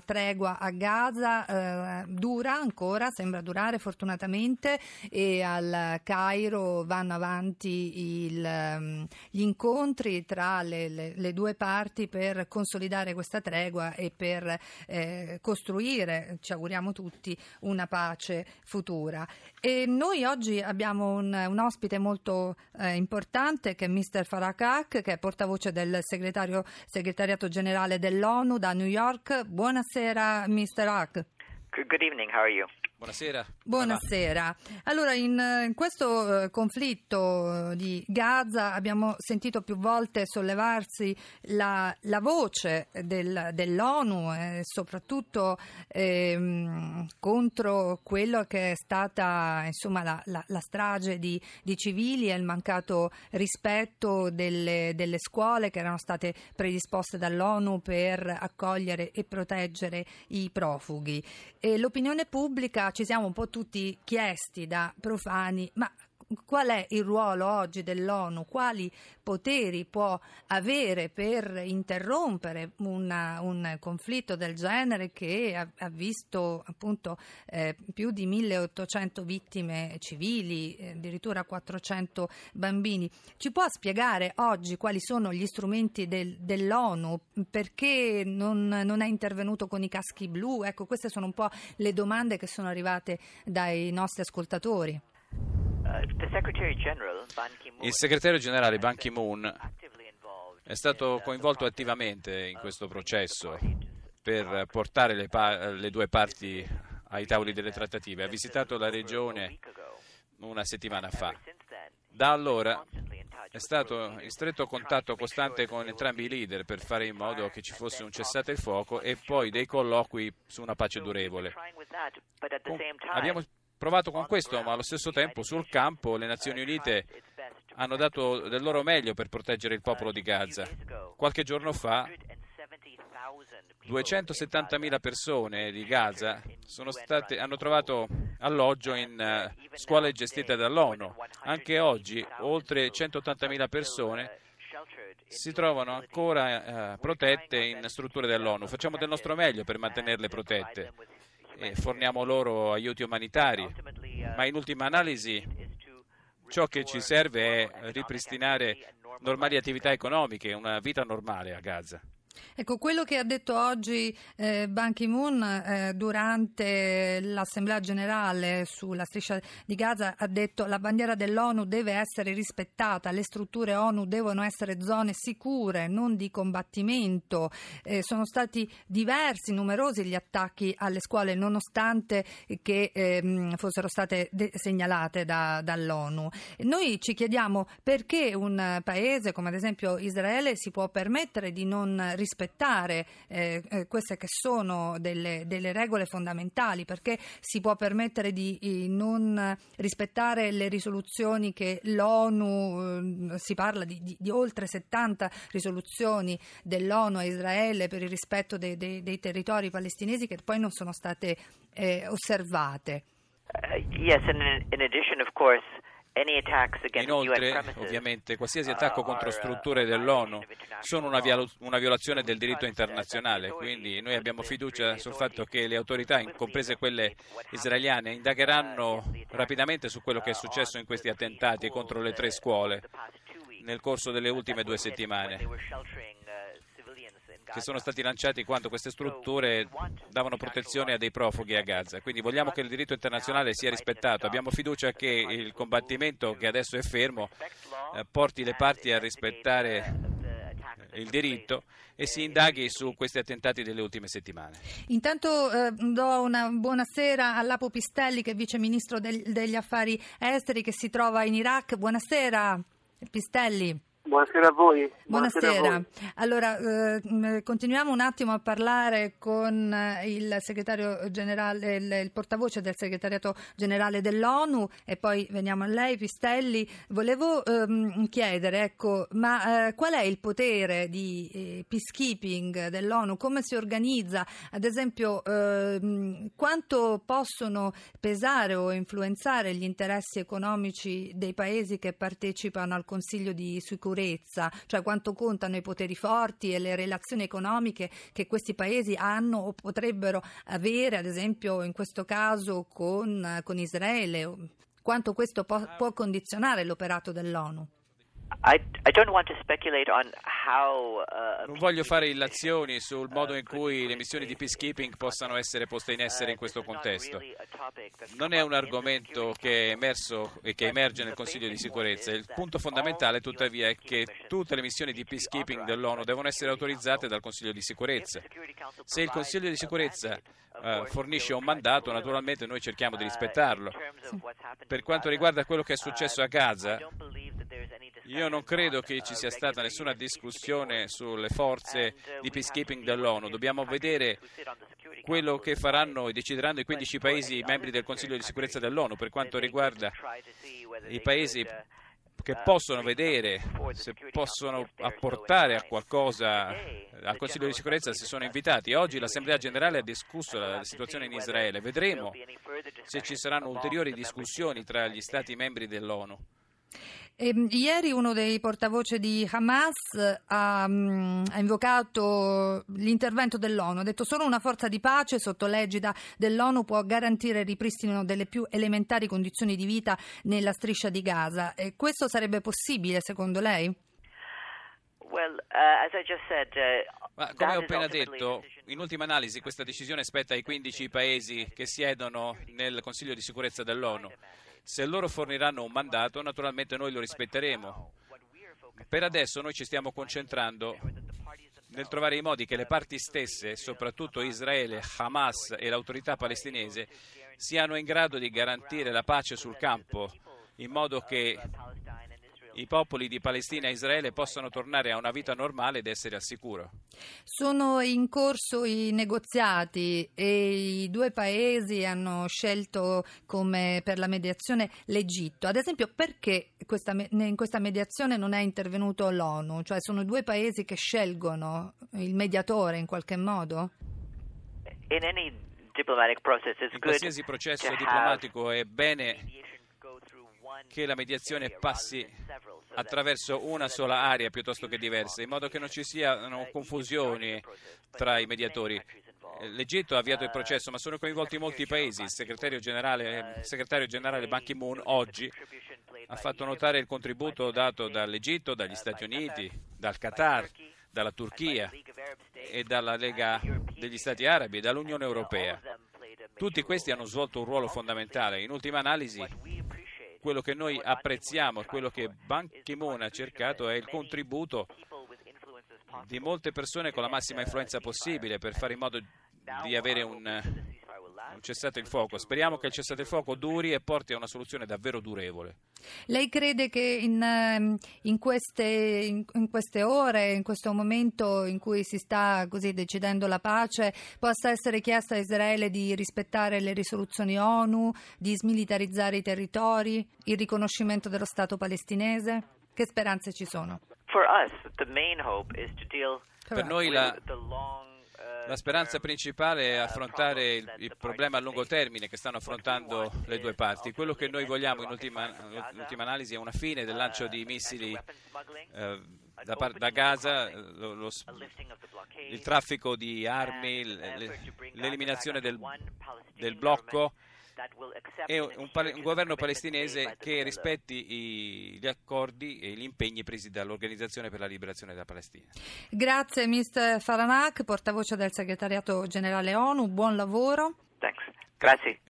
tregua a Gaza eh, dura ancora, sembra durare fortunatamente e al Cairo vanno avanti il, ehm, gli incontri tra le, le, le, due parti per consolidare questa tregua e per eh, costruire, ci auguriamo tutti, una pace futura. E noi oggi abbiamo un, un ospite molto eh, importante che è Mr. Farakak, che è portavoce del segretariato generale dell'ONU da New York. Buonasera, Mr. Hack. Good evening, how are you? Buonasera. Buonasera. Allora, in, in questo uh, conflitto uh, di Gaza abbiamo sentito più volte sollevarsi la, la voce del, dell'ONU e soprattutto ehm, contro quello che è stata insomma, la, la, la strage di, di, civili e il mancato rispetto delle, delle scuole che erano state predisposte dall'ONU per accogliere e proteggere i profughi. E l'opinione pubblica ci siamo un po' tutti chiesti da profani, ma qual è il ruolo oggi dell'ONU, quali poteri può avere per interrompere una, un conflitto del genere che ha, ha visto appunto eh, più di 1800 vittime civili, eh, addirittura 400 bambini. Ci può spiegare oggi quali sono gli strumenti del, dell'ONU? Perché non, non è intervenuto con i caschi blu? Ecco, queste sono un po' le domande che sono arrivate dai nostri ascoltatori. Il segretario generale Ban Ki-moon è stato coinvolto attivamente in questo processo per portare le, pa- le due parti ai tavoli delle trattative. Ha visitato la regione una settimana fa. Da allora è stato in stretto contatto costante con entrambi i leader per fare in modo che ci fosse un cessate il fuoco e poi dei colloqui su una pace durevole. Abbiamo provato con questo, ma allo stesso tempo sul campo le Nazioni Unite hanno dato del loro meglio per proteggere il popolo di Gaza. Qualche giorno fa 270.000 persone di Gaza state, hanno trovato alloggio in uh, scuole gestite dall'ONU. Anche oggi oltre 180.000 persone si trovano ancora uh, protette in strutture dell'ONU. Facciamo del nostro meglio per mantenerle protette e forniamo loro aiuti umanitari, ma in ultima analisi ciò che ci serve è ripristinare normali attività economiche, una vita normale a Gaza. Ecco, quello che ha detto oggi eh, Ban Ki-moon eh, durante l'Assemblea generale sulla striscia di Gaza ha detto che la bandiera dell'ONU deve essere rispettata, le strutture ONU devono essere zone sicure, non di combattimento. Eh, sono stati diversi, numerosi gli attacchi alle scuole nonostante che ehm, fossero state de- segnalate da, dall'ONU. Noi ci chiediamo perché un paese come ad esempio Israele si può permettere di non rispettare rispettare eh, eh, queste che sono delle, delle, regole fondamentali, perché si può permettere di non rispettare le risoluzioni che l'ONU, eh, si parla di, di, di, oltre 70 risoluzioni dell'ONU a Israele per il rispetto dei, dei, dei territori palestinesi che poi non sono state eh, osservate. Uh, yes, and in addition, of course, Inoltre, ovviamente, qualsiasi attacco contro strutture dell'ONU sono una, viola- una, violazione del diritto internazionale, quindi noi abbiamo fiducia sul fatto che le autorità, comprese quelle israeliane, indagheranno rapidamente su quello che è successo in questi attentati contro le tre scuole nel corso delle ultime due settimane che sono stati lanciati quando queste strutture davano protezione a dei profughi a Gaza. Quindi vogliamo che il diritto internazionale sia rispettato. Abbiamo fiducia che il combattimento che adesso è fermo eh, porti le parti a rispettare il diritto e si indaghi su questi attentati delle ultime settimane. Intanto eh, do una buonasera a Lapo Pistelli che è vice ministro del, degli affari esteri che si trova in Iraq. Buonasera Pistelli. Buonasera a voi. Buonasera. Buonasera a voi. Allora, eh, continuiamo un attimo a parlare con eh, il segretario generale, il, il, portavoce del segretariato generale dell'ONU e poi veniamo a lei, Pistelli. Volevo ehm, chiedere, ecco, ma eh, qual è il potere di eh, peacekeeping dell'ONU? Come si organizza? Ad esempio, ehm, quanto possono pesare o influenzare gli interessi economici dei paesi che partecipano al Consiglio di sicurezza? Sicurezza, cioè quanto contano i poteri forti e le relazioni economiche che questi paesi hanno o potrebbero avere, ad esempio in questo caso con, con Israele, quanto questo può, può condizionare l'operato dell'ONU. Non voglio fare illazioni sul modo in cui le missioni di peacekeeping possano essere poste in essere in questo contesto. Non è un argomento che è emerso e che emerge nel Consiglio di sicurezza. Il punto fondamentale, tuttavia, è che tutte le missioni di peacekeeping dell'ONU devono essere autorizzate dal Consiglio di sicurezza. Se il Consiglio di sicurezza uh, fornisce un mandato, naturalmente noi cerchiamo di rispettarlo. Per quanto riguarda quello che è successo a Gaza, io non credo che ci sia stata nessuna discussione sulle forze di peacekeeping dell'ONU. Dobbiamo vedere quello che faranno e decideranno i 15 paesi membri del Consiglio di sicurezza dell'ONU per quanto riguarda i paesi che possono vedere se possono apportare a qualcosa al Consiglio di sicurezza se sono invitati. Oggi l'Assemblea generale ha discusso la situazione in Israele. Vedremo se ci saranno ulteriori discussioni tra gli Stati membri dell'ONU. E, ehm, ieri uno dei portavoce di Hamas ha, um, ha, invocato l'intervento dell'ONU, ha detto solo una forza di pace sotto l'egida dell'ONU può garantire il ripristino delle più elementari condizioni di vita nella striscia di Gaza. E questo sarebbe possibile secondo lei? Well, uh, said, uh, Ma come ho appena detto, in ultima analisi questa decisione spetta ai 15 paesi che siedono nel Consiglio di sicurezza dell'ONU. Se loro forniranno un mandato, naturalmente noi lo rispetteremo. Per adesso noi ci stiamo concentrando nel trovare i modi che le parti stesse, soprattutto Israele, Hamas e l'autorità palestinese, siano in grado di garantire la pace sul campo, in modo che i popoli di Palestina e Israele possano tornare a una vita normale ed essere al sicuro. Sono in corso i negoziati e i due paesi hanno scelto come per la mediazione l'Egitto. Ad esempio, perché questa, in questa mediazione non è intervenuto l'ONU? Cioè sono due paesi che scelgono il mediatore in qualche modo? In qualsiasi processo diplomatico è bene che la mediazione passi attraverso una sola area piuttosto che diverse, in modo che non ci siano confusioni tra i mediatori. L'Egitto ha avviato il processo, ma sono coinvolti molti paesi. Il segretario generale, il segretario generale Ban Ki-moon oggi ha fatto notare il contributo dato dall'Egitto, dagli Stati Uniti, dal Qatar, dalla Turchia e dalla Lega degli Stati Arabi e dall'Unione Europea. Tutti questi hanno svolto un ruolo fondamentale. In ultima analisi, quello che noi apprezziamo quello che Ban Ki-moon ha cercato è il contributo di molte persone con la massima influenza possibile per fare in modo di avere un, un cessate il fuoco. Speriamo che il cessate il fuoco duri e porti a una soluzione davvero durevole. Lei crede che in, ehm, in, queste, in, in, queste, ore, in questo momento in cui si sta così decidendo la pace, possa essere chiesta a Israele di rispettare le risoluzioni ONU, di smilitarizzare i territori, il riconoscimento dello Stato palestinese? Che speranze ci sono? Per noi la, la speranza principale è affrontare il, il, problema a lungo termine che stanno affrontando le due parti. Quello che noi vogliamo in ultima, in ultima analisi è una fine del lancio di missili eh, da, da, Gaza, lo, lo, il traffico di armi, l'eliminazione del, del blocco e un, un, governo palestinese che rispetti i, gli accordi e gli impegni presi dall'Organizzazione per la Liberazione della Palestina. Grazie Mr. Faranak, portavoce del segretariato generale ONU, buon lavoro. Thanks. Grazie.